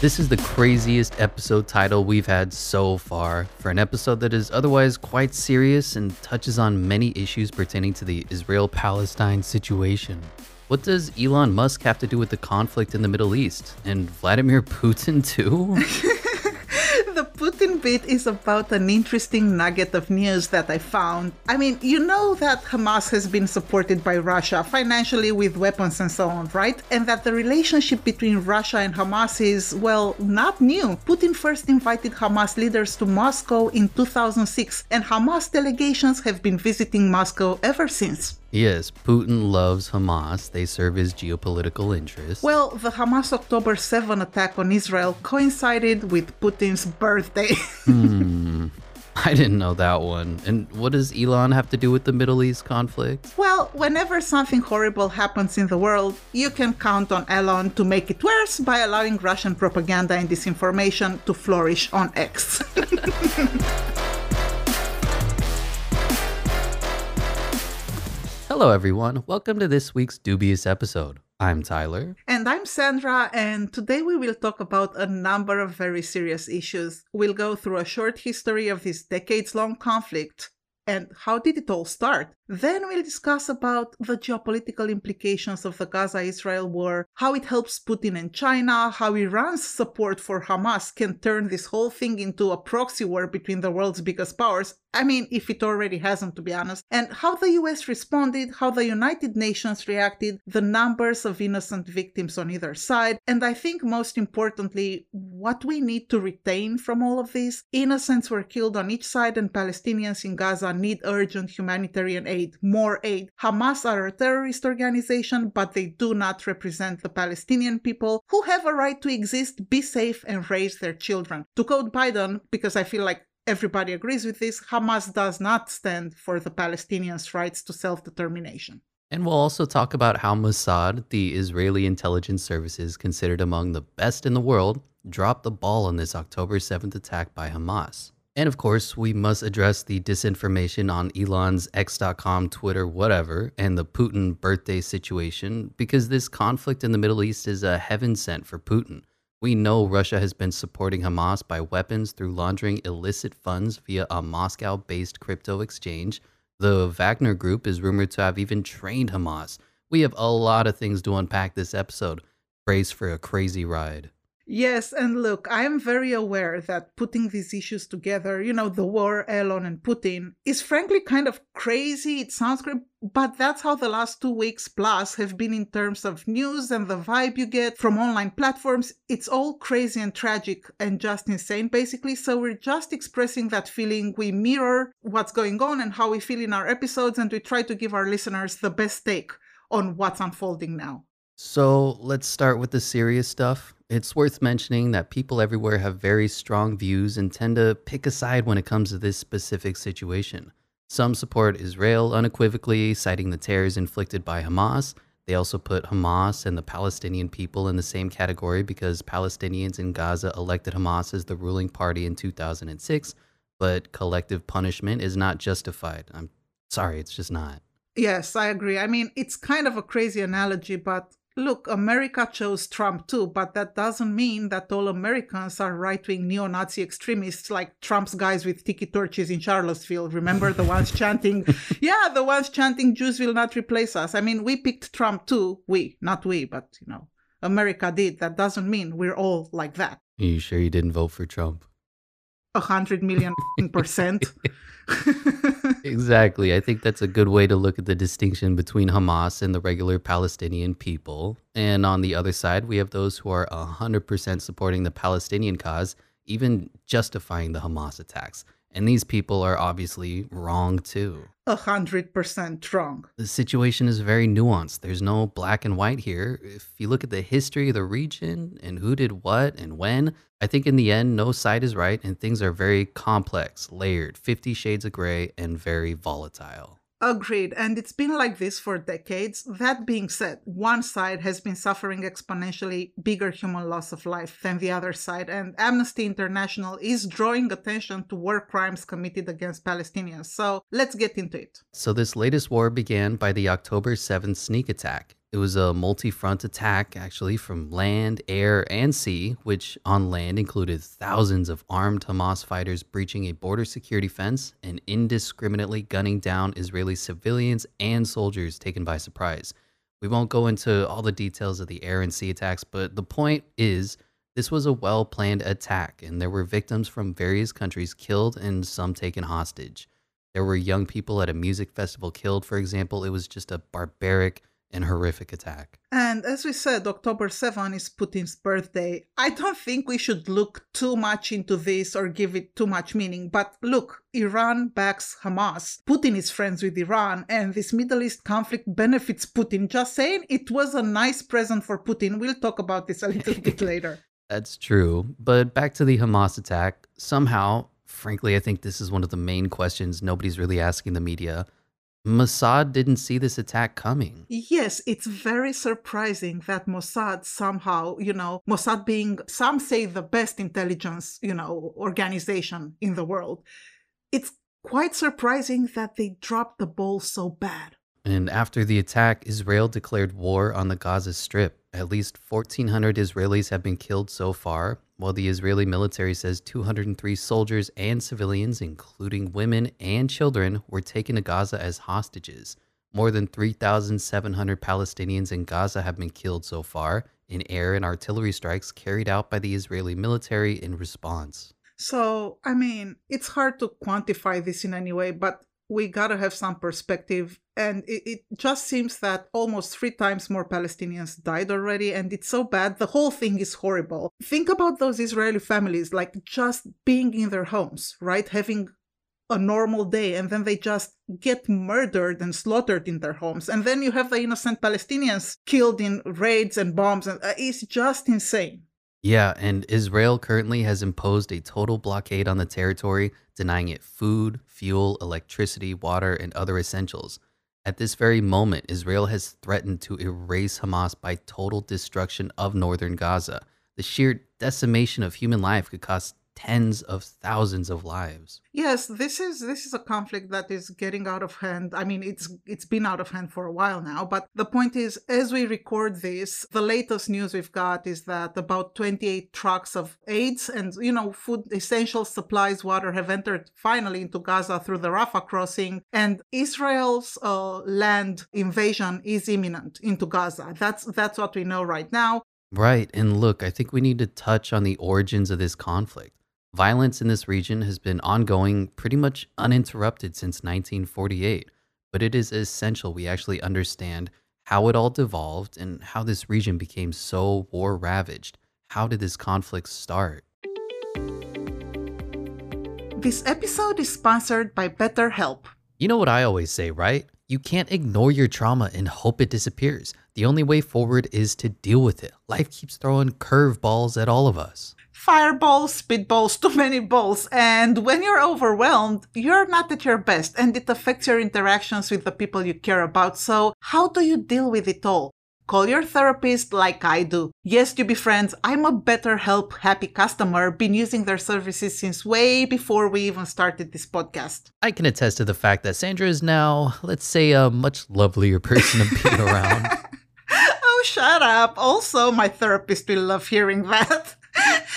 This is the craziest episode title we've had so far for an episode that is otherwise quite serious and touches on many issues pertaining to the Israel Palestine situation. What does Elon Musk have to do with the conflict in the Middle East? And Vladimir Putin, too? the Putin bit is about an interesting nugget of news that I found. I mean, you know that Hamas has been supported by Russia financially with weapons and so on, right? And that the relationship between Russia and Hamas is, well, not new. Putin first invited Hamas leaders to Moscow in 2006, and Hamas delegations have been visiting Moscow ever since. Yes, Putin loves Hamas. They serve his geopolitical interests. Well, the Hamas October 7 attack on Israel coincided with Putin's birthday. hmm. I didn't know that one. And what does Elon have to do with the Middle East conflict? Well, whenever something horrible happens in the world, you can count on Elon to make it worse by allowing Russian propaganda and disinformation to flourish on X. Hello, everyone. Welcome to this week's dubious episode. I'm Tyler. And I'm Sandra, and today we will talk about a number of very serious issues. We'll go through a short history of this decades long conflict, and how did it all start? Then we'll discuss about the geopolitical implications of the Gaza-Israel war, how it helps Putin and China, how Iran's support for Hamas can turn this whole thing into a proxy war between the world's biggest powers, I mean, if it already hasn't, to be honest, and how the US responded, how the United Nations reacted, the numbers of innocent victims on either side, and I think most importantly, what we need to retain from all of this. Innocents were killed on each side, and Palestinians in Gaza need urgent humanitarian aid, more aid. Hamas are a terrorist organization, but they do not represent the Palestinian people who have a right to exist, be safe, and raise their children. To quote Biden, because I feel like everybody agrees with this, Hamas does not stand for the Palestinians' rights to self determination. And we'll also talk about how Mossad, the Israeli intelligence services considered among the best in the world, dropped the ball on this October 7th attack by Hamas. And of course, we must address the disinformation on Elon's X.com, Twitter, whatever, and the Putin birthday situation, because this conflict in the Middle East is a heaven sent for Putin. We know Russia has been supporting Hamas by weapons through laundering illicit funds via a Moscow based crypto exchange. The Wagner Group is rumored to have even trained Hamas. We have a lot of things to unpack this episode. Brace for a crazy ride. Yes, and look, I am very aware that putting these issues together, you know, the war, Elon, and Putin, is frankly kind of crazy. It sounds great, but that's how the last two weeks plus have been in terms of news and the vibe you get from online platforms. It's all crazy and tragic and just insane, basically. So we're just expressing that feeling. We mirror what's going on and how we feel in our episodes, and we try to give our listeners the best take on what's unfolding now. So let's start with the serious stuff. It's worth mentioning that people everywhere have very strong views and tend to pick a side when it comes to this specific situation. Some support Israel unequivocally, citing the terrors inflicted by Hamas. They also put Hamas and the Palestinian people in the same category because Palestinians in Gaza elected Hamas as the ruling party in 2006, but collective punishment is not justified. I'm sorry, it's just not. Yes, I agree. I mean, it's kind of a crazy analogy, but Look, America chose Trump too, but that doesn't mean that all Americans are right wing neo Nazi extremists like Trump's guys with tiki torches in Charlottesville. Remember the ones chanting, yeah, the ones chanting, Jews will not replace us. I mean, we picked Trump too. We, not we, but you know, America did. That doesn't mean we're all like that. Are you sure you didn't vote for Trump? A hundred million percent. exactly. I think that's a good way to look at the distinction between Hamas and the regular Palestinian people. And on the other side, we have those who are 100% supporting the Palestinian cause, even justifying the Hamas attacks. And these people are obviously wrong too. A hundred percent wrong. The situation is very nuanced. There's no black and white here. If you look at the history of the region and who did what and when, I think in the end, no side is right and things are very complex, layered, 50 shades of gray, and very volatile. Agreed, and it's been like this for decades. That being said, one side has been suffering exponentially bigger human loss of life than the other side, and Amnesty International is drawing attention to war crimes committed against Palestinians. So let's get into it. So, this latest war began by the October 7th sneak attack. It was a multi front attack, actually, from land, air, and sea, which on land included thousands of armed Hamas fighters breaching a border security fence and indiscriminately gunning down Israeli civilians and soldiers taken by surprise. We won't go into all the details of the air and sea attacks, but the point is this was a well planned attack, and there were victims from various countries killed and some taken hostage. There were young people at a music festival killed, for example. It was just a barbaric, and horrific attack. And as we said, October 7 is Putin's birthday. I don't think we should look too much into this or give it too much meaning. But look, Iran backs Hamas. Putin is friends with Iran, and this Middle East conflict benefits Putin. Just saying, it was a nice present for Putin. We'll talk about this a little bit later. That's true. But back to the Hamas attack. Somehow, frankly, I think this is one of the main questions nobody's really asking the media. Mossad didn't see this attack coming. Yes, it's very surprising that Mossad somehow, you know, Mossad being, some say, the best intelligence, you know, organization in the world. It's quite surprising that they dropped the ball so bad. And after the attack, Israel declared war on the Gaza Strip. At least 1,400 Israelis have been killed so far, while the Israeli military says 203 soldiers and civilians, including women and children, were taken to Gaza as hostages. More than 3,700 Palestinians in Gaza have been killed so far in air and artillery strikes carried out by the Israeli military in response. So, I mean, it's hard to quantify this in any way, but we gotta have some perspective. And it, it, just seems that almost three times more Palestinians died already, and it's so bad. The whole thing is horrible. Think about those Israeli families, like just being in their homes, right? Having a normal day, and then they just get murdered and slaughtered in their homes. And then you have the innocent Palestinians killed in raids and bombs. And uh, it's just insane. Yeah, and Israel currently has imposed a total blockade on the territory, denying it food, fuel, electricity, water, and other essentials. At this very moment, Israel has threatened to erase Hamas by total destruction of northern Gaza. The sheer decimation of human life could cost tens of thousands of lives. Yes, this is this is a conflict that is getting out of hand. I mean, it's it's been out of hand for a while now, but the point is as we record this, the latest news we've got is that about 28 trucks of aids and you know, food essential supplies, water have entered finally into Gaza through the Rafah crossing and Israel's uh, land invasion is imminent into Gaza. That's that's what we know right now. Right. And look, I think we need to touch on the origins of this conflict. Violence in this region has been ongoing pretty much uninterrupted since 1948, but it is essential we actually understand how it all devolved and how this region became so war ravaged. How did this conflict start? This episode is sponsored by BetterHelp. You know what I always say, right? You can't ignore your trauma and hope it disappears. The only way forward is to deal with it. Life keeps throwing curveballs at all of us fireballs, speedballs, too many balls. And when you're overwhelmed, you're not at your best and it affects your interactions with the people you care about. So, how do you deal with it all? Call your therapist like I do. Yes, you be friends, I'm a BetterHelp happy customer, been using their services since way before we even started this podcast. I can attest to the fact that Sandra is now, let's say, a much lovelier person to be around. oh, shut up. Also, my therapist will love hearing that.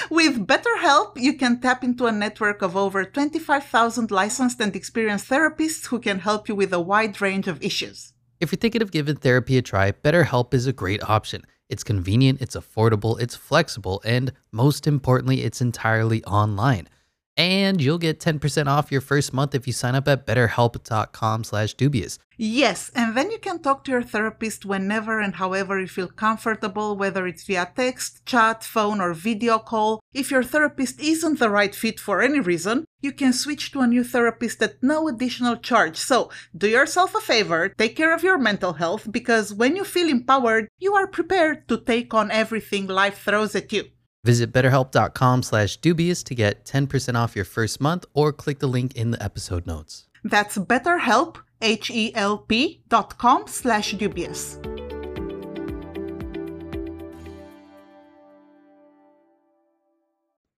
With BetterHelp, you can tap into a network of over 25,000 licensed and experienced therapists who can help you with a wide range of issues. If you're thinking of giving therapy a try, BetterHelp is a great option. It's convenient, it's affordable, it's flexible, and most importantly, it's entirely online. And you'll get 10% off your first month if you sign up at betterhelp.com slash dubious. Yes, and then you can talk to your therapist whenever and however you feel comfortable, whether it's via text, chat, phone, or video call. If your therapist isn't the right fit for any reason, you can switch to a new therapist at no additional charge. So, do yourself a favor, take care of your mental health, because when you feel empowered, you are prepared to take on everything life throws at you. Visit betterhelp.com slash dubious to get 10% off your first month or click the link in the episode notes. That's betterhelp, H-E-L-P dot com slash dubious.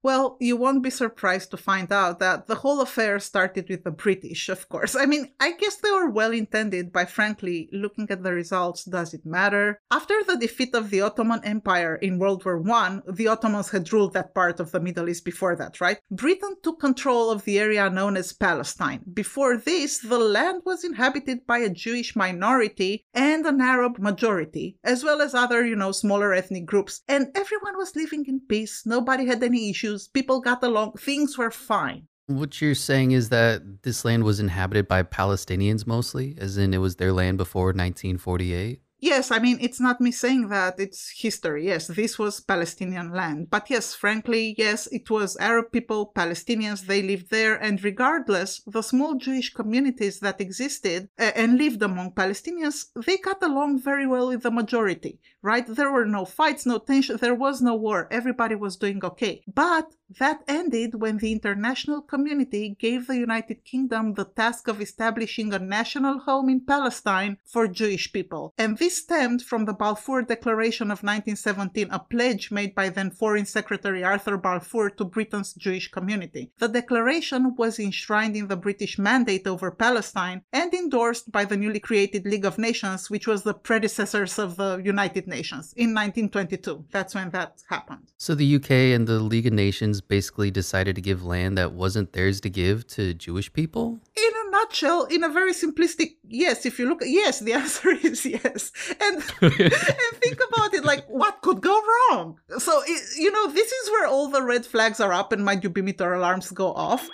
Well, you won't be surprised to find out that the whole affair started with the British, of course. I mean, I guess they were well intended, but frankly, looking at the results, does it matter? After the defeat of the Ottoman Empire in World War I, the Ottomans had ruled that part of the Middle East before that, right? Britain took control of the area known as Palestine. Before this, the land was inhabited by a Jewish minority and an Arab majority, as well as other, you know, smaller ethnic groups. And everyone was living in peace. Nobody had any issues issues. People got along. Things were fine. What you're saying is that this land was inhabited by Palestinians mostly, as in it was their land before 1948? Yes, I mean, it's not me saying that, it's history. Yes, this was Palestinian land. But yes, frankly, yes, it was Arab people, Palestinians, they lived there. And regardless, the small Jewish communities that existed and lived among Palestinians, they got along very well with the majority, right? There were no fights, no tension, there was no war. Everybody was doing okay. But that ended when the international community gave the United Kingdom the task of establishing a national home in Palestine for Jewish people. And this stemmed from the Balfour Declaration of 1917, a pledge made by then Foreign Secretary Arthur Balfour to Britain's Jewish community. The declaration was enshrined in the British Mandate over Palestine and endorsed by the newly created League of Nations, which was the predecessors of the United Nations, in 1922. That's when that happened. So the UK and the League of Nations basically decided to give land that wasn't theirs to give to Jewish people? In a nutshell, in a very simplistic yes, if you look yes, the answer is yes. And and think about it like what could go wrong? So it, you know, this is where all the red flags are up and my Jubimeter alarms go off.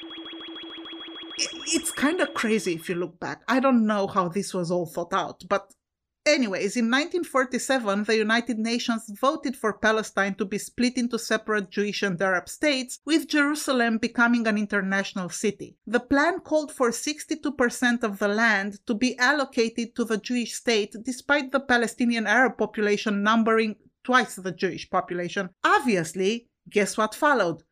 it's kind of crazy if you look back. I don't know how this was all thought out, but Anyways, in 1947, the United Nations voted for Palestine to be split into separate Jewish and Arab states, with Jerusalem becoming an international city. The plan called for 62% of the land to be allocated to the Jewish state, despite the Palestinian Arab population numbering twice the Jewish population. Obviously, guess what followed?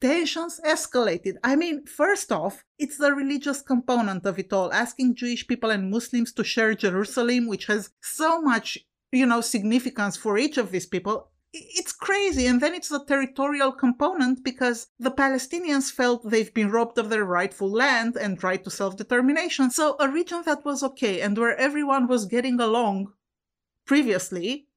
Tensions escalated. I mean, first off, it's the religious component of it all, asking Jewish people and Muslims to share Jerusalem, which has so much, you know, significance for each of these people. It's crazy. And then it's the territorial component because the Palestinians felt they've been robbed of their rightful land and right to self determination. So, a region that was okay and where everyone was getting along previously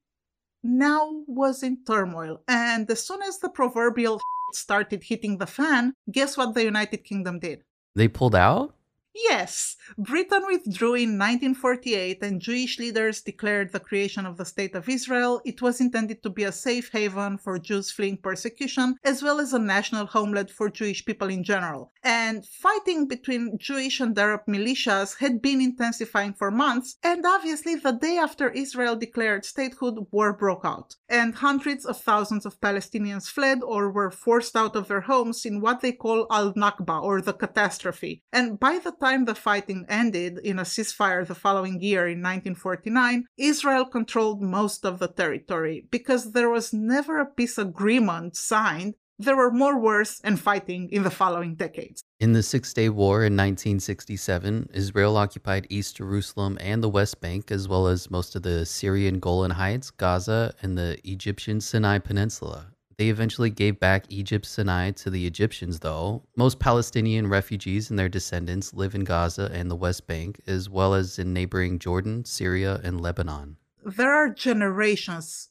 now was in turmoil. And as soon as the proverbial started hitting the fan, guess what the United Kingdom did? They pulled out? Yes, Britain withdrew in 1948 and Jewish leaders declared the creation of the State of Israel. It was intended to be a safe haven for Jews fleeing persecution, as well as a national homeland for Jewish people in general. And fighting between Jewish and Arab militias had been intensifying for months, and obviously, the day after Israel declared statehood, war broke out. And hundreds of thousands of Palestinians fled or were forced out of their homes in what they call Al Nakba, or the catastrophe. And by the time the fighting ended in a ceasefire the following year in 1949, Israel controlled most of the territory because there was never a peace agreement signed. There were more wars and fighting in the following decades. In the Six Day War in 1967, Israel occupied East Jerusalem and the West Bank, as well as most of the Syrian Golan Heights, Gaza, and the Egyptian Sinai Peninsula. They eventually gave back Egypt's Sinai to the Egyptians, though. Most Palestinian refugees and their descendants live in Gaza and the West Bank, as well as in neighboring Jordan, Syria, and Lebanon. There are generations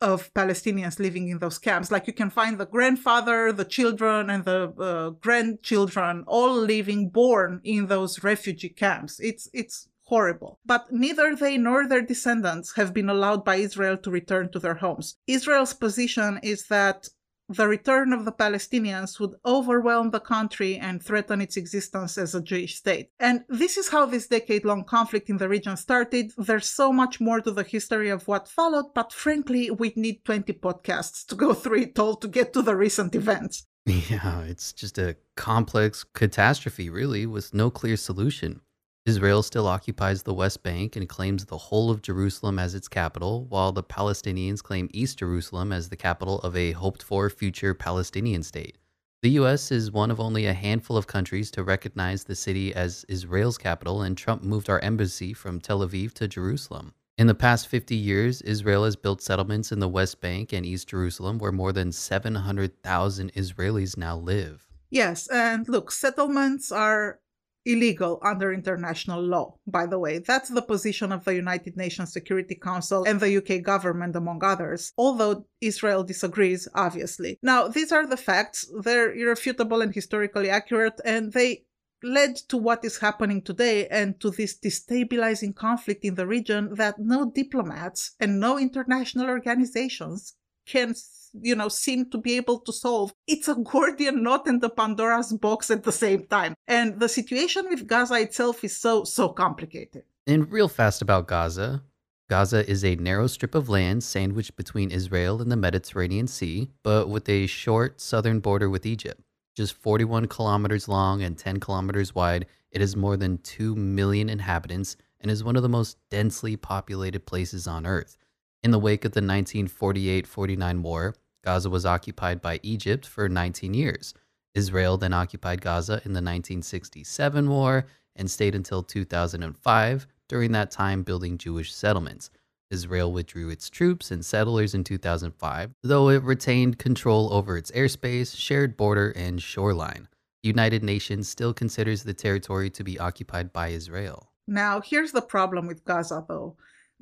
of Palestinians living in those camps. Like you can find the grandfather, the children, and the uh, grandchildren all living born in those refugee camps. It's it's horrible. But neither they nor their descendants have been allowed by Israel to return to their homes. Israel's position is that the return of the Palestinians would overwhelm the country and threaten its existence as a Jewish state. And this is how this decade long conflict in the region started. There's so much more to the history of what followed, but frankly, we'd need 20 podcasts to go through it all to get to the recent events. Yeah, it's just a complex catastrophe, really, with no clear solution. Israel still occupies the West Bank and claims the whole of Jerusalem as its capital, while the Palestinians claim East Jerusalem as the capital of a hoped for future Palestinian state. The US is one of only a handful of countries to recognize the city as Israel's capital, and Trump moved our embassy from Tel Aviv to Jerusalem. In the past 50 years, Israel has built settlements in the West Bank and East Jerusalem where more than 700,000 Israelis now live. Yes, and look, settlements are illegal under international law, by the way. That's the position of the United Nations Security Council and the UK government, among others, although Israel disagrees, obviously. Now, these are the facts. They're irrefutable and historically accurate, and they led to what is happening today and to this destabilizing conflict in the region that no diplomats and no international organizations can you know seem to be able to solve. It's a gordian knot and the pandora's box at the same time. And the situation with gaza itself is so so complicated. And real fast about gaza. Gaza is a narrow strip of land sandwiched between israel and the mediterranean sea but with a short southern border with egypt. Just 41 kilometers long and 10 kilometers wide, it has more than 2 million inhabitants and is one of the most densely populated places on Earth. In the wake of the 1948 49 war, Gaza was occupied by Egypt for 19 years. Israel then occupied Gaza in the 1967 war and stayed until 2005, during that time building Jewish settlements. Israel withdrew its troops and settlers in 2005, though it retained control over its airspace, shared border, and shoreline. The United Nations still considers the territory to be occupied by Israel. Now, here's the problem with Gaza, though.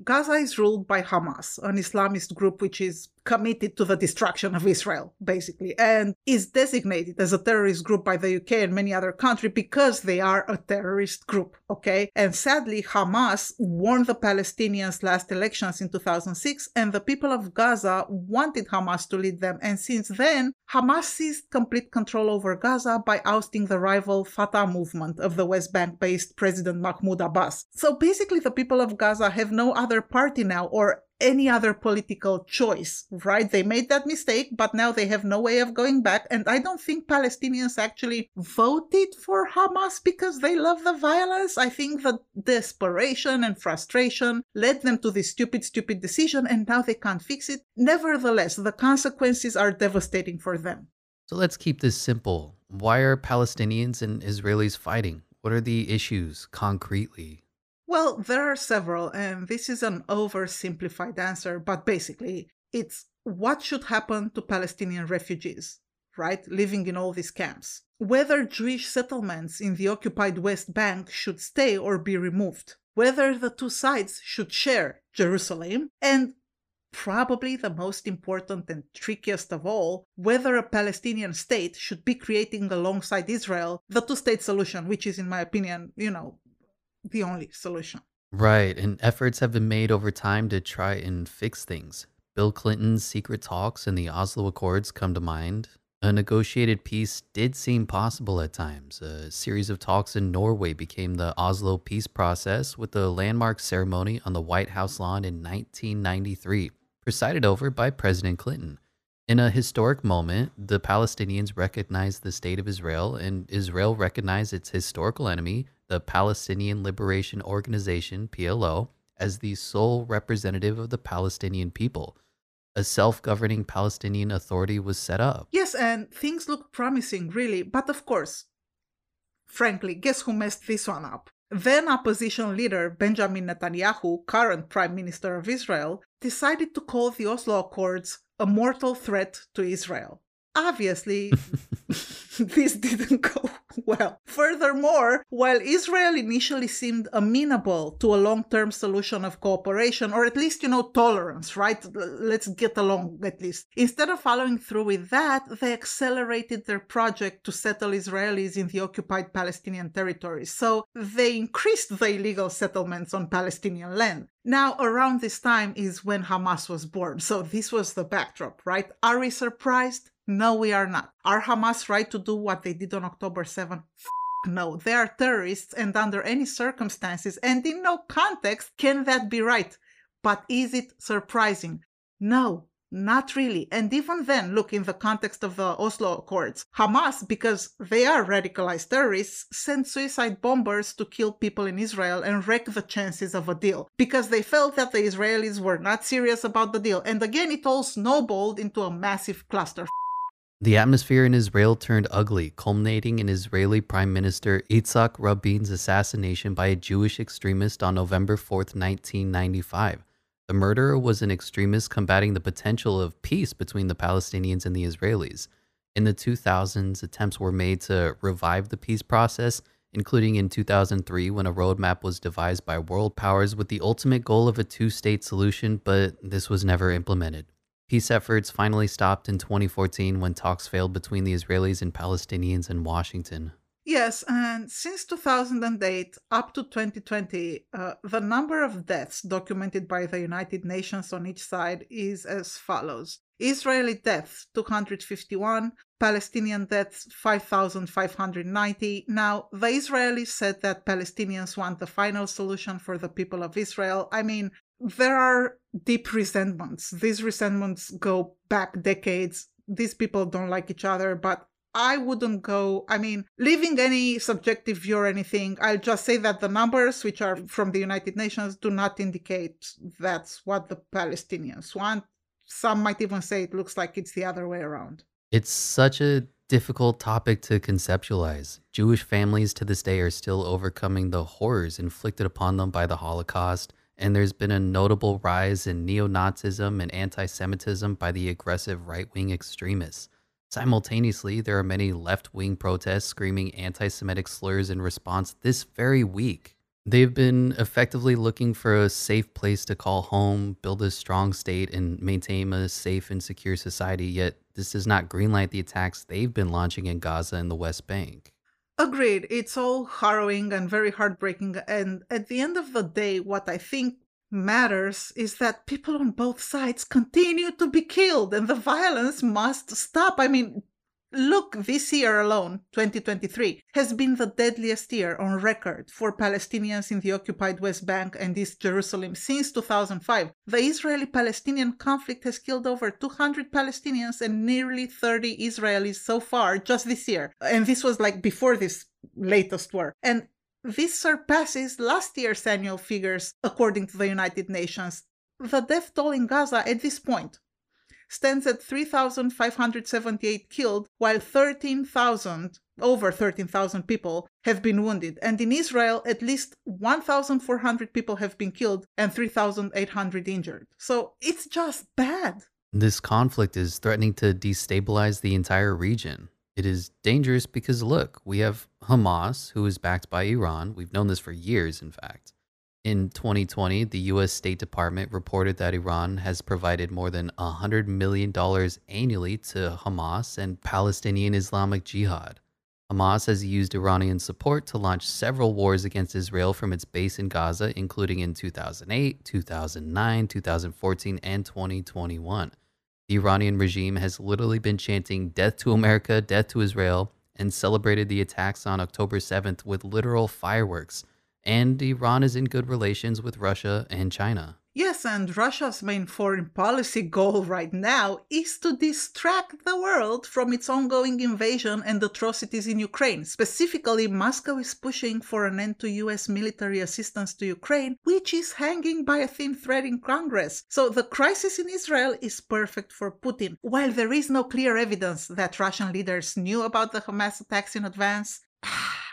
Gaza is ruled by Hamas, an Islamist group which is committed to the destruction of Israel, basically, and is designated as a terrorist group by the UK and many other countries because they are a terrorist group, okay? And sadly, Hamas won the Palestinians' last elections in 2006, and the people of Gaza wanted Hamas to lead them. And since then, Hamas seized complete control over Gaza by ousting the rival Fatah movement of the West Bank based President Mahmoud Abbas. So basically, the people of Gaza have no other party now or any other political choice, right? They made that mistake, but now they have no way of going back. And I don't think Palestinians actually voted for Hamas because they love the violence. I think the desperation and frustration led them to this stupid, stupid decision, and now they can't fix it. Nevertheless, the consequences are devastating for them. So let's keep this simple. Why are Palestinians and Israelis fighting? What are the issues concretely? Well, there are several, and this is an oversimplified answer, but basically, it's what should happen to Palestinian refugees, right, living in all these camps? Whether Jewish settlements in the occupied West Bank should stay or be removed, whether the two sides should share Jerusalem, and probably the most important and trickiest of all, whether a Palestinian state should be creating alongside Israel the two state solution, which is, in my opinion, you know, the only solution. Right, and efforts have been made over time to try and fix things. Bill Clinton's secret talks and the Oslo Accords come to mind. A negotiated peace did seem possible at times. A series of talks in Norway became the Oslo peace process with the landmark ceremony on the White House lawn in 1993, presided over by President Clinton. In a historic moment, the Palestinians recognized the state of Israel, and Israel recognized its historical enemy, the Palestinian Liberation Organization, PLO, as the sole representative of the Palestinian people. A self governing Palestinian authority was set up. Yes, and things look promising, really. But of course, frankly, guess who messed this one up? Then opposition leader Benjamin Netanyahu, current Prime Minister of Israel, decided to call the Oslo Accords a mortal threat to Israel obviously this didn't go well. Furthermore, while Israel initially seemed amenable to a long term solution of cooperation, or at least, you know, tolerance, right? Let's get along at least. Instead of following through with that, they accelerated their project to settle Israelis in the occupied Palestinian territories. So they increased the illegal settlements on Palestinian land. Now, around this time is when Hamas was born. So this was the backdrop, right? Are we surprised? No, we are not. Are Hamas right to do what they did on October 7? no, they are terrorists, and under any circumstances and in no context can that be right. But is it surprising? No, not really. And even then, look in the context of the Oslo Accords, Hamas, because they are radicalized terrorists, sent suicide bombers to kill people in Israel and wreck the chances of a deal because they felt that the Israelis were not serious about the deal. And again, it all snowballed into a massive cluster. The atmosphere in Israel turned ugly, culminating in Israeli Prime Minister Yitzhak Rabin's assassination by a Jewish extremist on November 4, 1995. The murderer was an extremist combating the potential of peace between the Palestinians and the Israelis. In the 2000s, attempts were made to revive the peace process, including in 2003 when a roadmap was devised by world powers with the ultimate goal of a two state solution, but this was never implemented. Peace efforts finally stopped in 2014 when talks failed between the Israelis and Palestinians in Washington. Yes, and since 2008 up to 2020, uh, the number of deaths documented by the United Nations on each side is as follows Israeli deaths 251, Palestinian deaths 5,590. Now, the Israelis said that Palestinians want the final solution for the people of Israel. I mean, there are deep resentments. These resentments go back decades. These people don't like each other, but I wouldn't go, I mean, leaving any subjective view or anything, I'll just say that the numbers, which are from the United Nations, do not indicate that's what the Palestinians want. Some might even say it looks like it's the other way around. It's such a difficult topic to conceptualize. Jewish families to this day are still overcoming the horrors inflicted upon them by the Holocaust, and there's been a notable rise in neo Nazism and anti Semitism by the aggressive right wing extremists. Simultaneously, there are many left wing protests screaming anti Semitic slurs in response this very week. They've been effectively looking for a safe place to call home, build a strong state, and maintain a safe and secure society, yet, this does not greenlight the attacks they've been launching in Gaza and the West Bank. Agreed. It's all harrowing and very heartbreaking. And at the end of the day, what I think matters is that people on both sides continue to be killed and the violence must stop. I mean, look, this year alone, 2023, has been the deadliest year on record for Palestinians in the occupied West Bank and East Jerusalem since 2005. The Israeli Palestinian conflict has killed over 200 Palestinians and nearly 30 Israelis so far just this year. And this was like before this latest war. And this surpasses last year's annual figures, according to the United Nations. The death toll in Gaza at this point stands at 3,578 killed, while 13,000, over 13,000 people, have been wounded. And in Israel, at least 1,400 people have been killed and 3,800 injured. So it's just bad. This conflict is threatening to destabilize the entire region. It is dangerous because look, we have Hamas, who is backed by Iran. We've known this for years, in fact. In 2020, the US State Department reported that Iran has provided more than $100 million annually to Hamas and Palestinian Islamic Jihad. Hamas has used Iranian support to launch several wars against Israel from its base in Gaza, including in 2008, 2009, 2014, and 2021. The Iranian regime has literally been chanting death to America, death to Israel, and celebrated the attacks on October 7th with literal fireworks. And Iran is in good relations with Russia and China. Yes, and Russia's main foreign policy goal right now is to distract the world from its ongoing invasion and atrocities in Ukraine. Specifically, Moscow is pushing for an end to US military assistance to Ukraine, which is hanging by a thin thread in Congress. So the crisis in Israel is perfect for Putin. While there is no clear evidence that Russian leaders knew about the Hamas attacks in advance,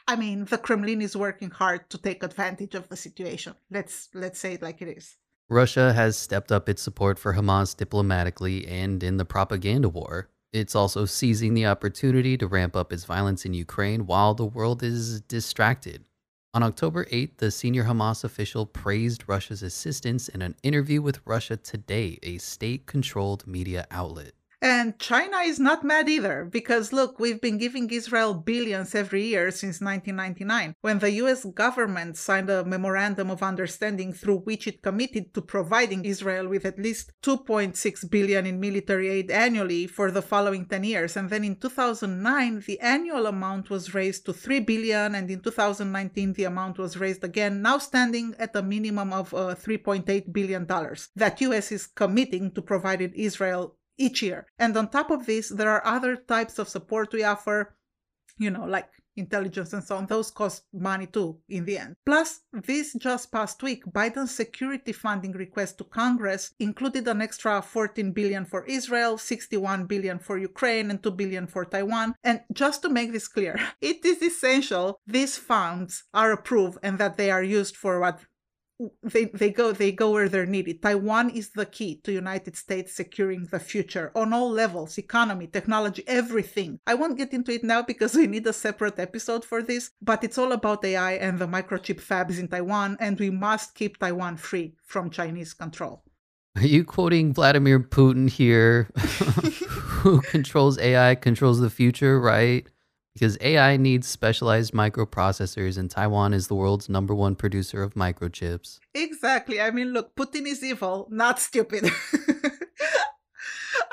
I mean, the Kremlin is working hard to take advantage of the situation. Let's let's say it like it is. Russia has stepped up its support for Hamas diplomatically and in the propaganda war. It's also seizing the opportunity to ramp up its violence in Ukraine while the world is distracted. On October 8th, the senior Hamas official praised Russia's assistance in an interview with Russia Today, a state controlled media outlet. And China is not mad either, because look, we've been giving Israel billions every year since 1999, when the US government signed a memorandum of understanding through which it committed to providing Israel with at least 2.6 billion in military aid annually for the following 10 years. And then in 2009, the annual amount was raised to 3 billion, and in 2019, the amount was raised again, now standing at a minimum of uh, 3.8 billion dollars that US is committing to providing Israel each year. And on top of this, there are other types of support we offer, you know, like intelligence and so on. Those cost money too in the end. Plus, this just past week, Biden's security funding request to Congress included an extra 14 billion for Israel, 61 billion for Ukraine, and 2 billion for Taiwan. And just to make this clear, it is essential these funds are approved and that they are used for what they, they go they go where they're needed. Taiwan is the key to United States securing the future on all levels, economy, technology, everything. I won't get into it now because we need a separate episode for this, but it's all about AI and the microchip fabs in Taiwan, and we must keep Taiwan free from Chinese control. Are you quoting Vladimir Putin here? Who controls AI controls the future, right? Because AI needs specialized microprocessors, and Taiwan is the world's number one producer of microchips. Exactly. I mean, look, Putin is evil, not stupid.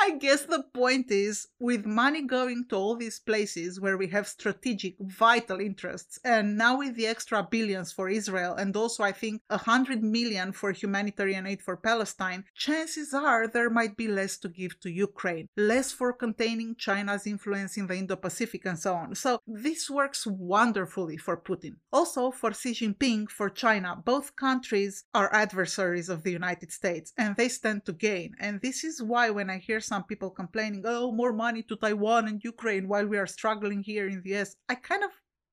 I guess the point is with money going to all these places where we have strategic, vital interests, and now with the extra billions for Israel, and also I think a hundred million for humanitarian aid for Palestine, chances are there might be less to give to Ukraine, less for containing China's influence in the Indo Pacific, and so on. So this works wonderfully for Putin. Also for Xi Jinping, for China, both countries are adversaries of the United States, and they stand to gain. And this is why when I hear some people complaining, oh, more money to Taiwan and Ukraine while we are struggling here in the US. I kind of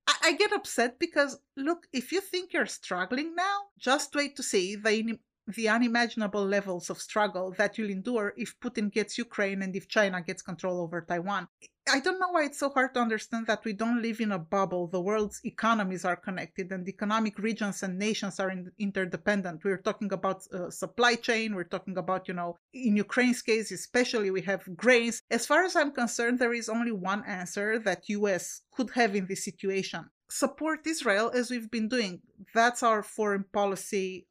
I, I get upset because look, if you think you're struggling now, just wait to see the the unimaginable levels of struggle that you'll endure if Putin gets Ukraine and if China gets control over Taiwan. I don't know why it's so hard to understand that we don't live in a bubble. The world's economies are connected and economic regions and nations are in, interdependent. We're talking about uh, supply chain. We're talking about, you know, in Ukraine's case, especially we have grains. As far as I'm concerned, there is only one answer that US could have in this situation. Support Israel as we've been doing. That's our foreign policy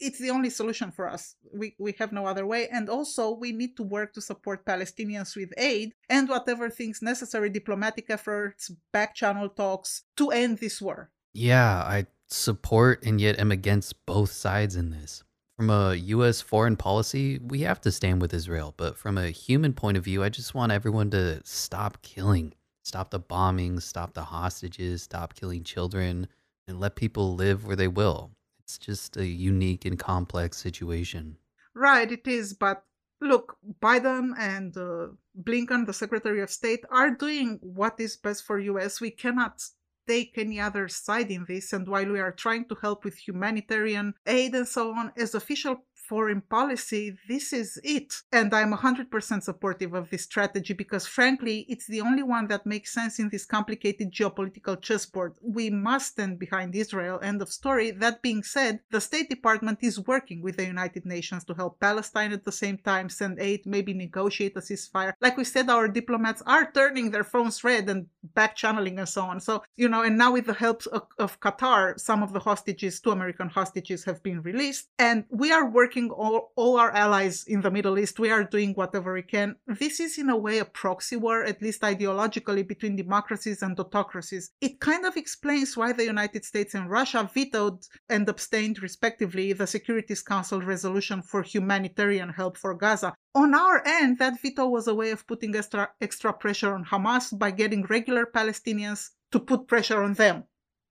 it's the only solution for us. We, we have no other way. And also, we need to work to support Palestinians with aid and whatever things necessary diplomatic efforts, back channel talks to end this war. Yeah, I support and yet am against both sides in this. From a US foreign policy, we have to stand with Israel. But from a human point of view, I just want everyone to stop killing, stop the bombings, stop the hostages, stop killing children, and let people live where they will it's just a unique and complex situation. Right, it is. But look, Biden and uh, Blinken, the Secretary of State, are doing what is best for US. We cannot take any other side in this. And while we are trying to help with humanitarian aid and so on, as official foreign policy, this is it. And I'm 100% supportive of this strategy because, frankly, it's the only one that makes sense in this complicated geopolitical chessboard. We must stand behind Israel. End of story. That being said, the State Department is working with the United Nations to help Palestine at the same time, send aid, maybe negotiate a ceasefire. Like we said, our diplomats are turning their phones red and back channeling and so on. So, you know, and now with the help of, of Qatar, some of the hostages, two American hostages, have been released. And we are working all, all our allies in the Middle East. We are doing whatever we can. This is, in a way, a proxy war, at least ideologically, between democracies and autocracies. It kind of explains why the United States and Russia vetoed and abstained, respectively, the Securities Council resolution for humanitarian help for Gaza. On our end, that veto was a way of putting extra, extra pressure on Hamas by getting regular Palestinians to put pressure on them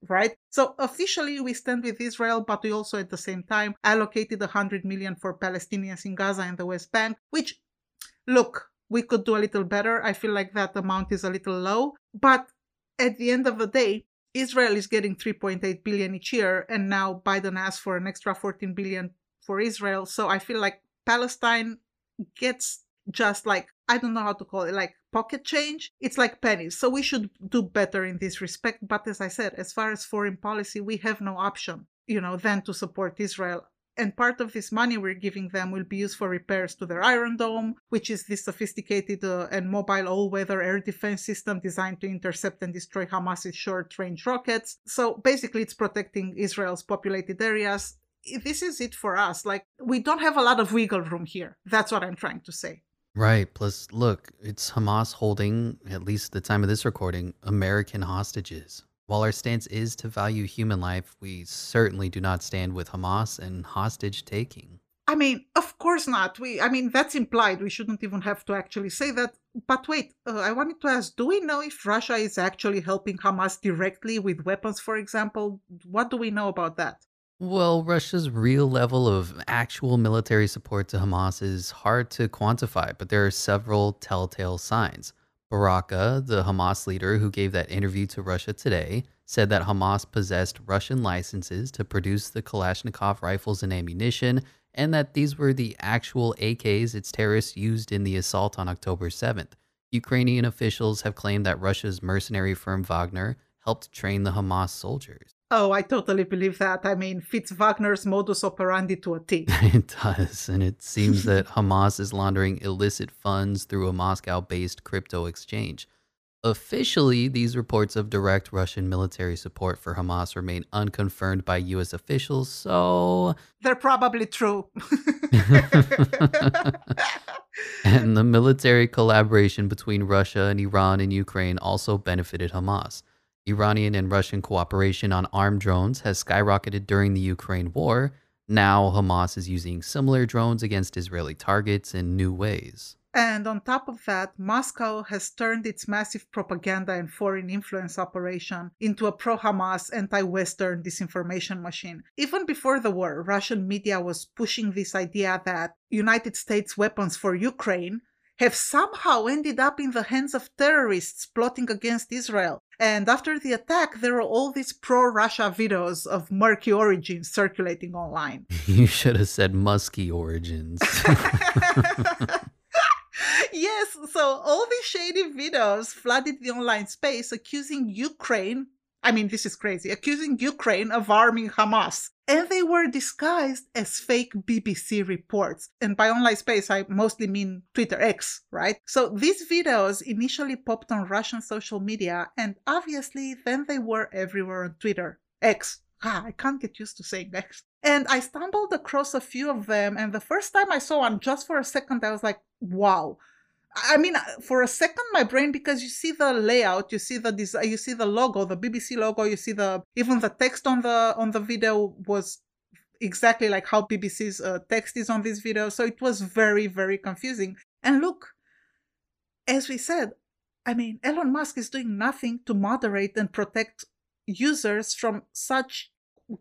right? So officially we stand with Israel, but we also at the same time allocated 100 million for Palestinians in Gaza and the West Bank, which look, we could do a little better. I feel like that amount is a little low, but at the end of the day, Israel is getting 3.8 billion each year and now Biden asked for an extra 14 billion for Israel. So I feel like Palestine gets just like I don't know how to call it, like pocket change. It's like pennies. So we should do better in this respect. But as I said, as far as foreign policy, we have no option, you know, than to support Israel. And part of this money we're giving them will be used for repairs to their Iron Dome, which is this sophisticated uh, and mobile all weather air defense system designed to intercept and destroy Hamas's short range rockets. So basically, it's protecting Israel's populated areas. This is it for us. Like, we don't have a lot of wiggle room here. That's what I'm trying to say. Right. Plus, look, it's Hamas holding, at least the time of this recording, American hostages. While our stance is to value human life, we certainly do not stand with Hamas and hostage taking. I mean, of course not. We, I mean, that's implied. We shouldn't even have to actually say that. But wait, uh, I wanted to ask: Do we know if Russia is actually helping Hamas directly with weapons, for example? What do we know about that? Well, Russia's real level of actual military support to Hamas is hard to quantify, but there are several telltale signs. Baraka, the Hamas leader who gave that interview to Russia today, said that Hamas possessed Russian licenses to produce the Kalashnikov rifles and ammunition, and that these were the actual AKs its terrorists used in the assault on October 7th. Ukrainian officials have claimed that Russia's mercenary firm Wagner helped train the Hamas soldiers. Oh, I totally believe that. I mean, fits Wagner's modus operandi to a T. it does, and it seems that Hamas is laundering illicit funds through a Moscow based crypto exchange. Officially, these reports of direct Russian military support for Hamas remain unconfirmed by US officials, so. They're probably true. and the military collaboration between Russia and Iran and Ukraine also benefited Hamas. Iranian and Russian cooperation on armed drones has skyrocketed during the Ukraine war. Now, Hamas is using similar drones against Israeli targets in new ways. And on top of that, Moscow has turned its massive propaganda and foreign influence operation into a pro Hamas, anti Western disinformation machine. Even before the war, Russian media was pushing this idea that United States weapons for Ukraine have somehow ended up in the hands of terrorists plotting against Israel. And after the attack, there are all these pro Russia videos of murky origins circulating online. You should have said musky origins. yes, so all these shady videos flooded the online space accusing Ukraine I mean, this is crazy, accusing Ukraine of arming Hamas. And they were disguised as fake BBC reports. And by online space, I mostly mean Twitter X, right? So these videos initially popped on Russian social media, and obviously then they were everywhere on Twitter. X. Ah, I can't get used to saying X. And I stumbled across a few of them, and the first time I saw one, just for a second, I was like, wow I mean, uh, for a second, my brain because you see the layout, you see the design, you see the logo, the BBC logo, you see the even the text on the on the video was exactly like how BBC's uh, text is on this video. So it was very very confusing. And look, as we said, I mean, Elon Musk is doing nothing to moderate and protect users from such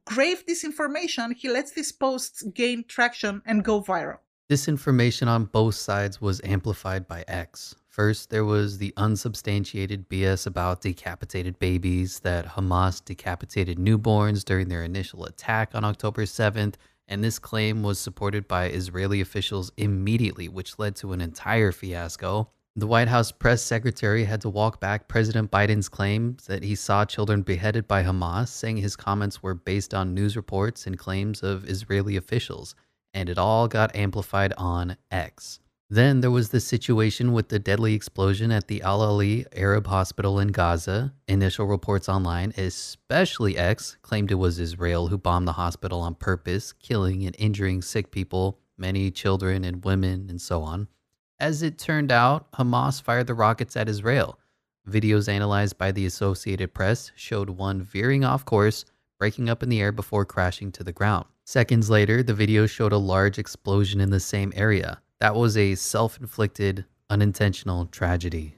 grave disinformation. He lets these posts gain traction and go viral. Disinformation on both sides was amplified by X. First, there was the unsubstantiated BS about decapitated babies, that Hamas decapitated newborns during their initial attack on October 7th, and this claim was supported by Israeli officials immediately, which led to an entire fiasco. The White House press secretary had to walk back President Biden's claims that he saw children beheaded by Hamas, saying his comments were based on news reports and claims of Israeli officials and it all got amplified on X. Then there was the situation with the deadly explosion at the Al Ahli Arab Hospital in Gaza. Initial reports online, especially X, claimed it was Israel who bombed the hospital on purpose, killing and injuring sick people, many children and women, and so on. As it turned out, Hamas fired the rockets at Israel. Videos analyzed by the Associated Press showed one veering off course, breaking up in the air before crashing to the ground. Seconds later, the video showed a large explosion in the same area. That was a self inflicted, unintentional tragedy.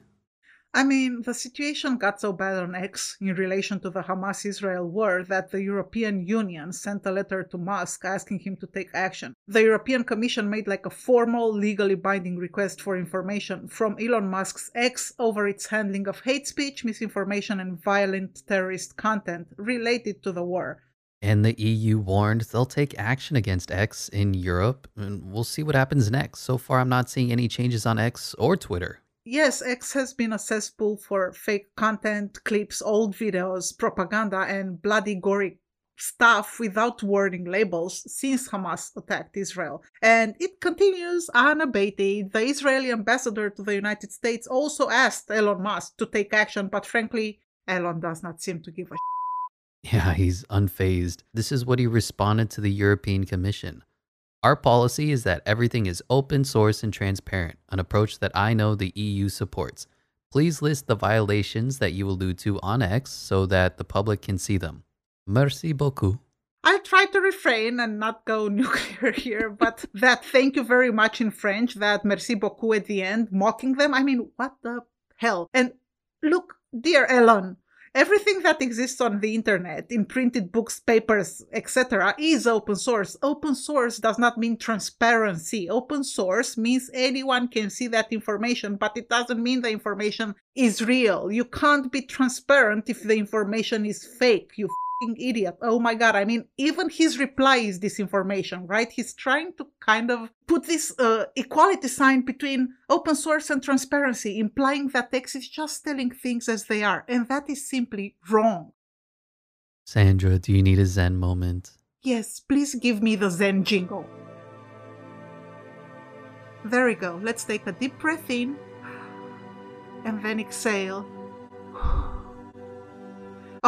I mean, the situation got so bad on X in relation to the Hamas Israel war that the European Union sent a letter to Musk asking him to take action. The European Commission made like a formal, legally binding request for information from Elon Musk's X over its handling of hate speech, misinformation, and violent terrorist content related to the war. And the EU warned they'll take action against X in Europe, and we'll see what happens next. So far, I'm not seeing any changes on X or Twitter. Yes, X has been a cesspool for fake content, clips, old videos, propaganda, and bloody gory stuff without warning labels since Hamas attacked Israel. And it continues unabated. The Israeli ambassador to the United States also asked Elon Musk to take action, but frankly, Elon does not seem to give a yeah, he's unfazed. This is what he responded to the European Commission. Our policy is that everything is open source and transparent, an approach that I know the EU supports. Please list the violations that you allude to on X so that the public can see them. Merci beaucoup. I'll try to refrain and not go nuclear here, but that thank you very much in French, that merci beaucoup at the end, mocking them. I mean, what the hell? And look, dear Elon, Everything that exists on the internet, in printed books, papers, etc., is open source. Open source does not mean transparency. Open source means anyone can see that information, but it doesn't mean the information is real. You can't be transparent if the information is fake. You idiot. Oh my god. I mean, even his reply is disinformation, right? He's trying to kind of put this uh, equality sign between open source and transparency, implying that X is just telling things as they are. And that is simply wrong. Sandra, do you need a Zen moment? Yes, please give me the Zen jingle. There we go. Let's take a deep breath in and then exhale.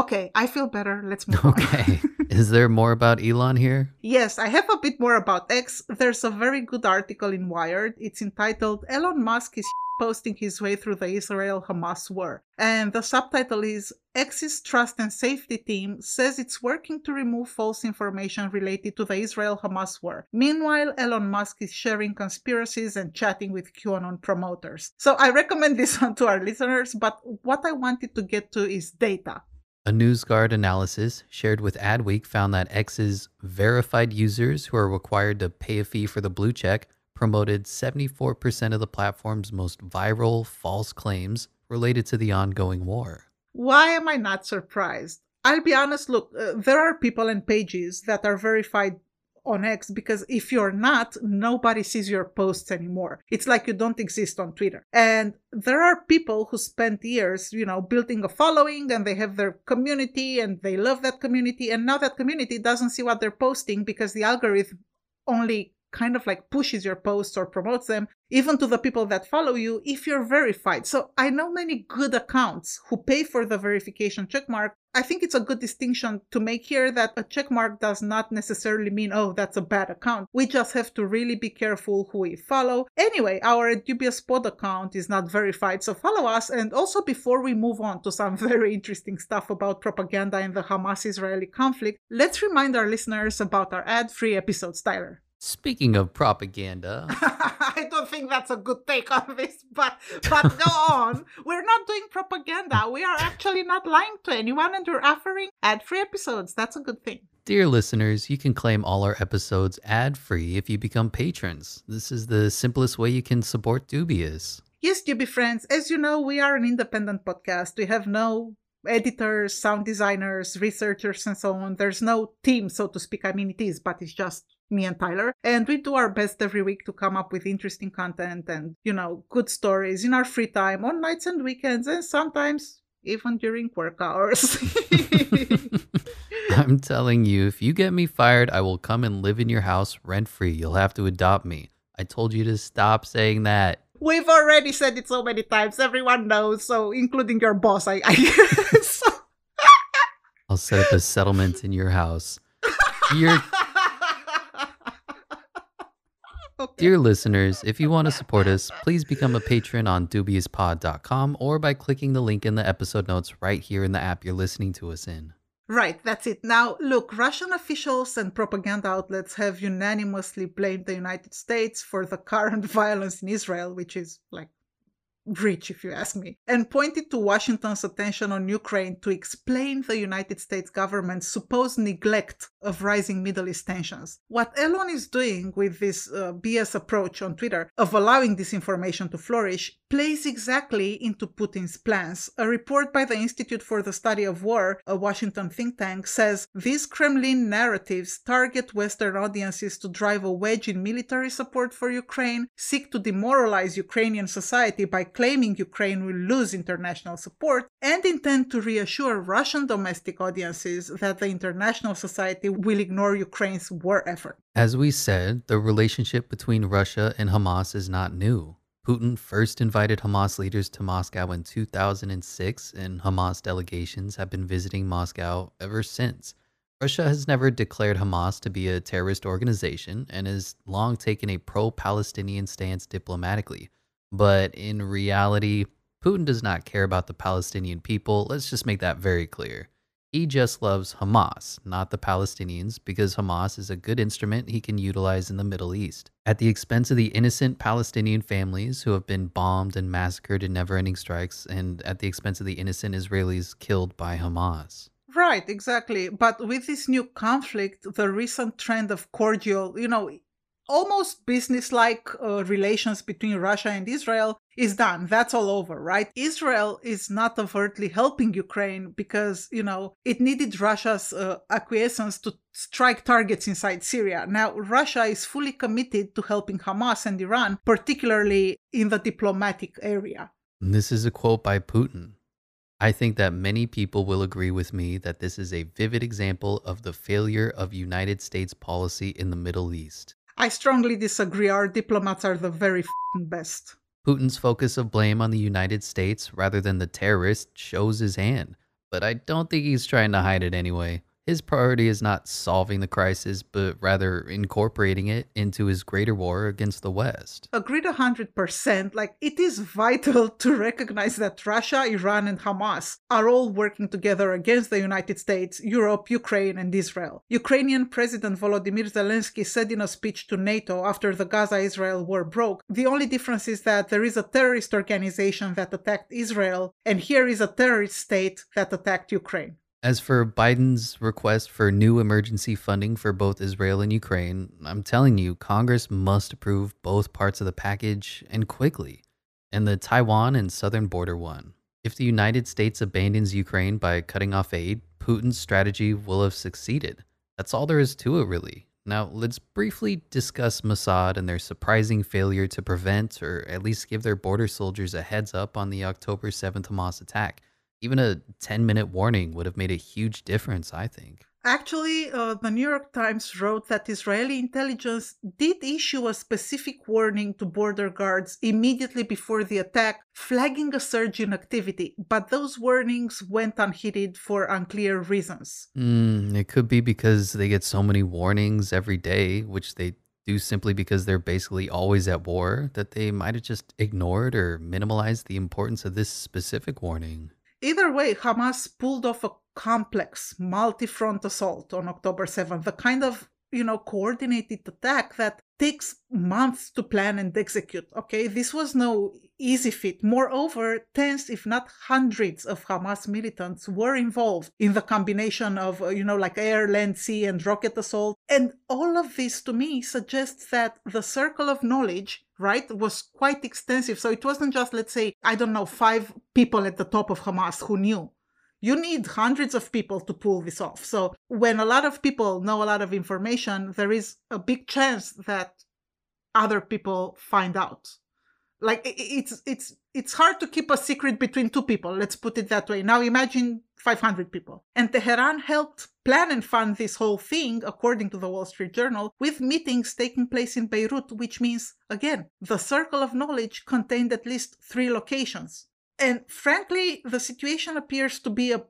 Okay, I feel better. Let's move on. okay. on. Is there more about Elon here? Yes, I have a bit more about X. There's a very good article in Wired. It's entitled Elon Musk is posting his way through the Israel Hamas war. And the subtitle is X's Trust and Safety Team says it's working to remove false information related to the Israel Hamas war. Meanwhile, Elon Musk is sharing conspiracies and chatting with QAnon promoters. So I recommend this one to our listeners, but what I wanted to get to is data. A NewsGuard analysis shared with Adweek found that X's verified users who are required to pay a fee for the blue check promoted 74% of the platform's most viral false claims related to the ongoing war. Why am I not surprised? I'll be honest, look, uh, there are people and pages that are verified on X because if you're not, nobody sees your posts anymore. It's like you don't exist on Twitter. And there are people who spent years, you know, building a following and they have their community and they love that community. And now that community doesn't see what they're posting because the algorithm only kind of like pushes your posts or promotes them, even to the people that follow you, if you're verified. So I know many good accounts who pay for the verification checkmark. I think it's a good distinction to make here that a checkmark does not necessarily mean, oh, that's a bad account. We just have to really be careful who we follow. Anyway, our dubious pod account is not verified, so follow us. And also, before we move on to some very interesting stuff about propaganda in the Hamas Israeli conflict, let's remind our listeners about our ad free episodes, Tyler. Speaking of propaganda, I don't think that's a good take on this, but but go on. We're not doing propaganda. We are actually not lying to anyone, and we're offering ad-free episodes. That's a good thing. Dear listeners, you can claim all our episodes ad-free if you become patrons. This is the simplest way you can support Dubious. Yes, Dubi friends. As you know, we are an independent podcast. We have no editors, sound designers, researchers, and so on. There's no team, so to speak. I mean, it is, but it's just me and Tyler. And we do our best every week to come up with interesting content and, you know, good stories in our free time on nights and weekends and sometimes even during work hours. I'm telling you, if you get me fired, I will come and live in your house rent free. You'll have to adopt me. I told you to stop saying that. We've already said it so many times. Everyone knows, so including your boss, I, I guess. I'll set up a settlement in your house. You're Okay. Dear listeners, if you want to support us, please become a patron on dubiouspod.com or by clicking the link in the episode notes right here in the app you're listening to us in. Right, that's it. Now, look, Russian officials and propaganda outlets have unanimously blamed the United States for the current violence in Israel, which is like rich, if you ask me, and pointed to Washington's attention on Ukraine to explain the United States government's supposed neglect of rising Middle East tensions. What Elon is doing with this uh, BS approach on Twitter of allowing disinformation to flourish plays exactly into Putin's plans. A report by the Institute for the Study of War, a Washington think tank, says these Kremlin narratives target Western audiences to drive a wedge in military support for Ukraine, seek to demoralize Ukrainian society by claiming Ukraine will lose international support, and intend to reassure Russian domestic audiences that the international society will ignore Ukraine's war effort. As we said, the relationship between Russia and Hamas is not new. Putin first invited Hamas leaders to Moscow in 2006, and Hamas delegations have been visiting Moscow ever since. Russia has never declared Hamas to be a terrorist organization and has long taken a pro Palestinian stance diplomatically. But in reality, Putin does not care about the Palestinian people. Let's just make that very clear. He just loves Hamas, not the Palestinians, because Hamas is a good instrument he can utilize in the Middle East, at the expense of the innocent Palestinian families who have been bombed and massacred in never ending strikes, and at the expense of the innocent Israelis killed by Hamas. Right, exactly. But with this new conflict, the recent trend of cordial, you know, almost business-like uh, relations between Russia and Israel is done. That's all over, right? Israel is not overtly helping Ukraine because, you know, it needed Russia's uh, acquiescence to strike targets inside Syria. Now, Russia is fully committed to helping Hamas and Iran, particularly in the diplomatic area. This is a quote by Putin. I think that many people will agree with me that this is a vivid example of the failure of United States policy in the Middle East. I strongly disagree. Our diplomats are the very best. Putin's focus of blame on the United States rather than the terrorists shows his hand, but I don't think he's trying to hide it anyway. His priority is not solving the crisis, but rather incorporating it into his greater war against the West. Agreed 100%. Like, it is vital to recognize that Russia, Iran, and Hamas are all working together against the United States, Europe, Ukraine, and Israel. Ukrainian President Volodymyr Zelensky said in a speech to NATO after the Gaza Israel war broke the only difference is that there is a terrorist organization that attacked Israel, and here is a terrorist state that attacked Ukraine. As for Biden's request for new emergency funding for both Israel and Ukraine, I'm telling you, Congress must approve both parts of the package and quickly, and the Taiwan and southern border one. If the United States abandons Ukraine by cutting off aid, Putin's strategy will have succeeded. That's all there is to it, really. Now, let's briefly discuss Mossad and their surprising failure to prevent or at least give their border soldiers a heads up on the October 7th Hamas attack. Even a 10 minute warning would have made a huge difference, I think. Actually, uh, the New York Times wrote that Israeli intelligence did issue a specific warning to border guards immediately before the attack, flagging a surge in activity, but those warnings went unheeded for unclear reasons. Mm, it could be because they get so many warnings every day, which they do simply because they're basically always at war, that they might have just ignored or minimalized the importance of this specific warning. Either way, Hamas pulled off a complex multi-front assault on October 7th, the kind of, you know, coordinated attack that takes months to plan and execute. Okay, this was no easy feat. Moreover, tens, if not hundreds, of Hamas militants were involved in the combination of, uh, you know, like air, land, sea, and rocket assault. And all of this to me suggests that the circle of knowledge right, was quite extensive. So it wasn't just, let's say, I don't know, five people at the top of Hamas who knew. You need hundreds of people to pull this off. So when a lot of people know a lot of information, there is a big chance that other people find out. Like it's it's it's hard to keep a secret between two people. Let's put it that way. Now imagine 500 people. And Tehran helped plan and fund this whole thing, according to the Wall Street Journal, with meetings taking place in Beirut, which means, again, the circle of knowledge contained at least three locations. And frankly, the situation appears to be a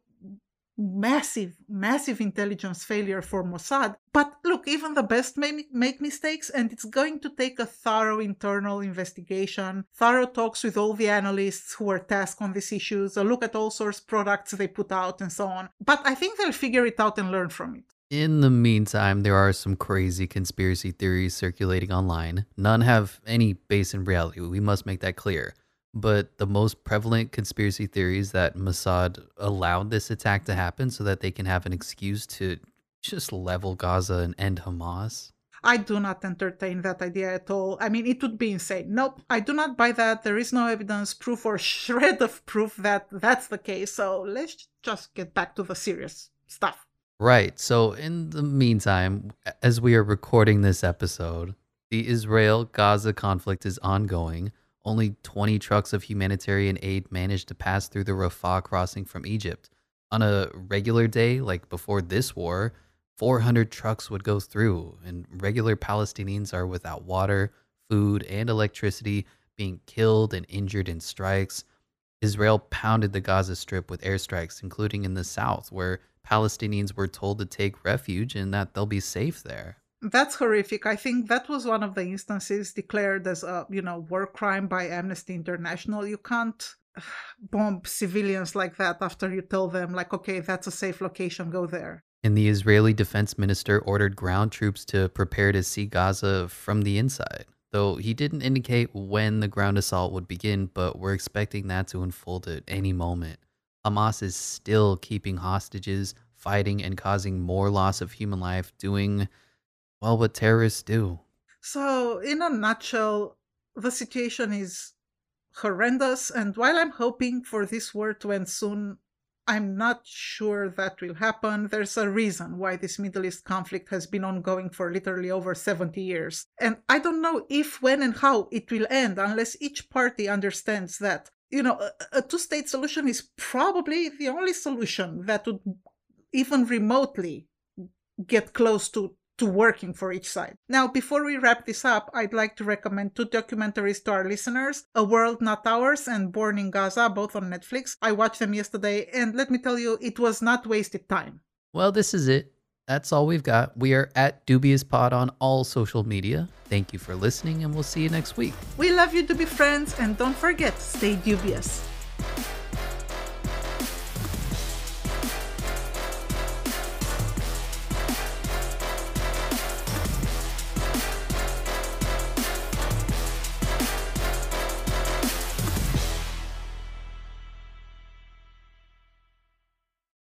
massive, massive intelligence failure for Mossad. But look, even the best may make mistakes, and it's going to take a thorough internal investigation, thorough talks with all the analysts who are tasked on these issues, a look at all source products they put out, and so on. But I think they'll figure it out and learn from it. In the meantime, there are some crazy conspiracy theories circulating online. None have any base in reality. We must make that clear. But the most prevalent conspiracy theory is that Mossad allowed this attack to happen so that they can have an excuse to just level Gaza and end Hamas. I do not entertain that idea at all. I mean, it would be insane. Nope, I do not buy that. There is no evidence, proof, or shred of proof that that's the case. So let's just get back to the serious stuff. Right. So, in the meantime, as we are recording this episode, the Israel Gaza conflict is ongoing. Only 20 trucks of humanitarian aid managed to pass through the Rafah crossing from Egypt. On a regular day, like before this war, 400 trucks would go through, and regular Palestinians are without water, food, and electricity, being killed and injured in strikes. Israel pounded the Gaza Strip with airstrikes, including in the south, where Palestinians were told to take refuge and that they'll be safe there. That's horrific. I think that was one of the instances declared as a, you know, war crime by Amnesty International. You can't bomb civilians like that after you tell them, like, okay, that's a safe location, go there. And the Israeli defense minister ordered ground troops to prepare to see Gaza from the inside. Though he didn't indicate when the ground assault would begin, but we're expecting that to unfold at any moment. Hamas is still keeping hostages, fighting, and causing more loss of human life, doing, well, what terrorists do. So, in a nutshell, the situation is horrendous. And while I'm hoping for this war to end soon, I'm not sure that will happen. There's a reason why this Middle East conflict has been ongoing for literally over 70 years. And I don't know if, when, and how it will end unless each party understands that, you know, a, a two state solution is probably the only solution that would even remotely get close to to working for each side. Now, before we wrap this up, I'd like to recommend two documentaries to our listeners A World Not Ours and Born in Gaza, both on Netflix. I watched them yesterday, and let me tell you, it was not wasted time. Well, this is it. That's all we've got. We are at Dubious Pod on all social media. Thank you for listening, and we'll see you next week. We love you Dubi friends, and don't forget, stay dubious.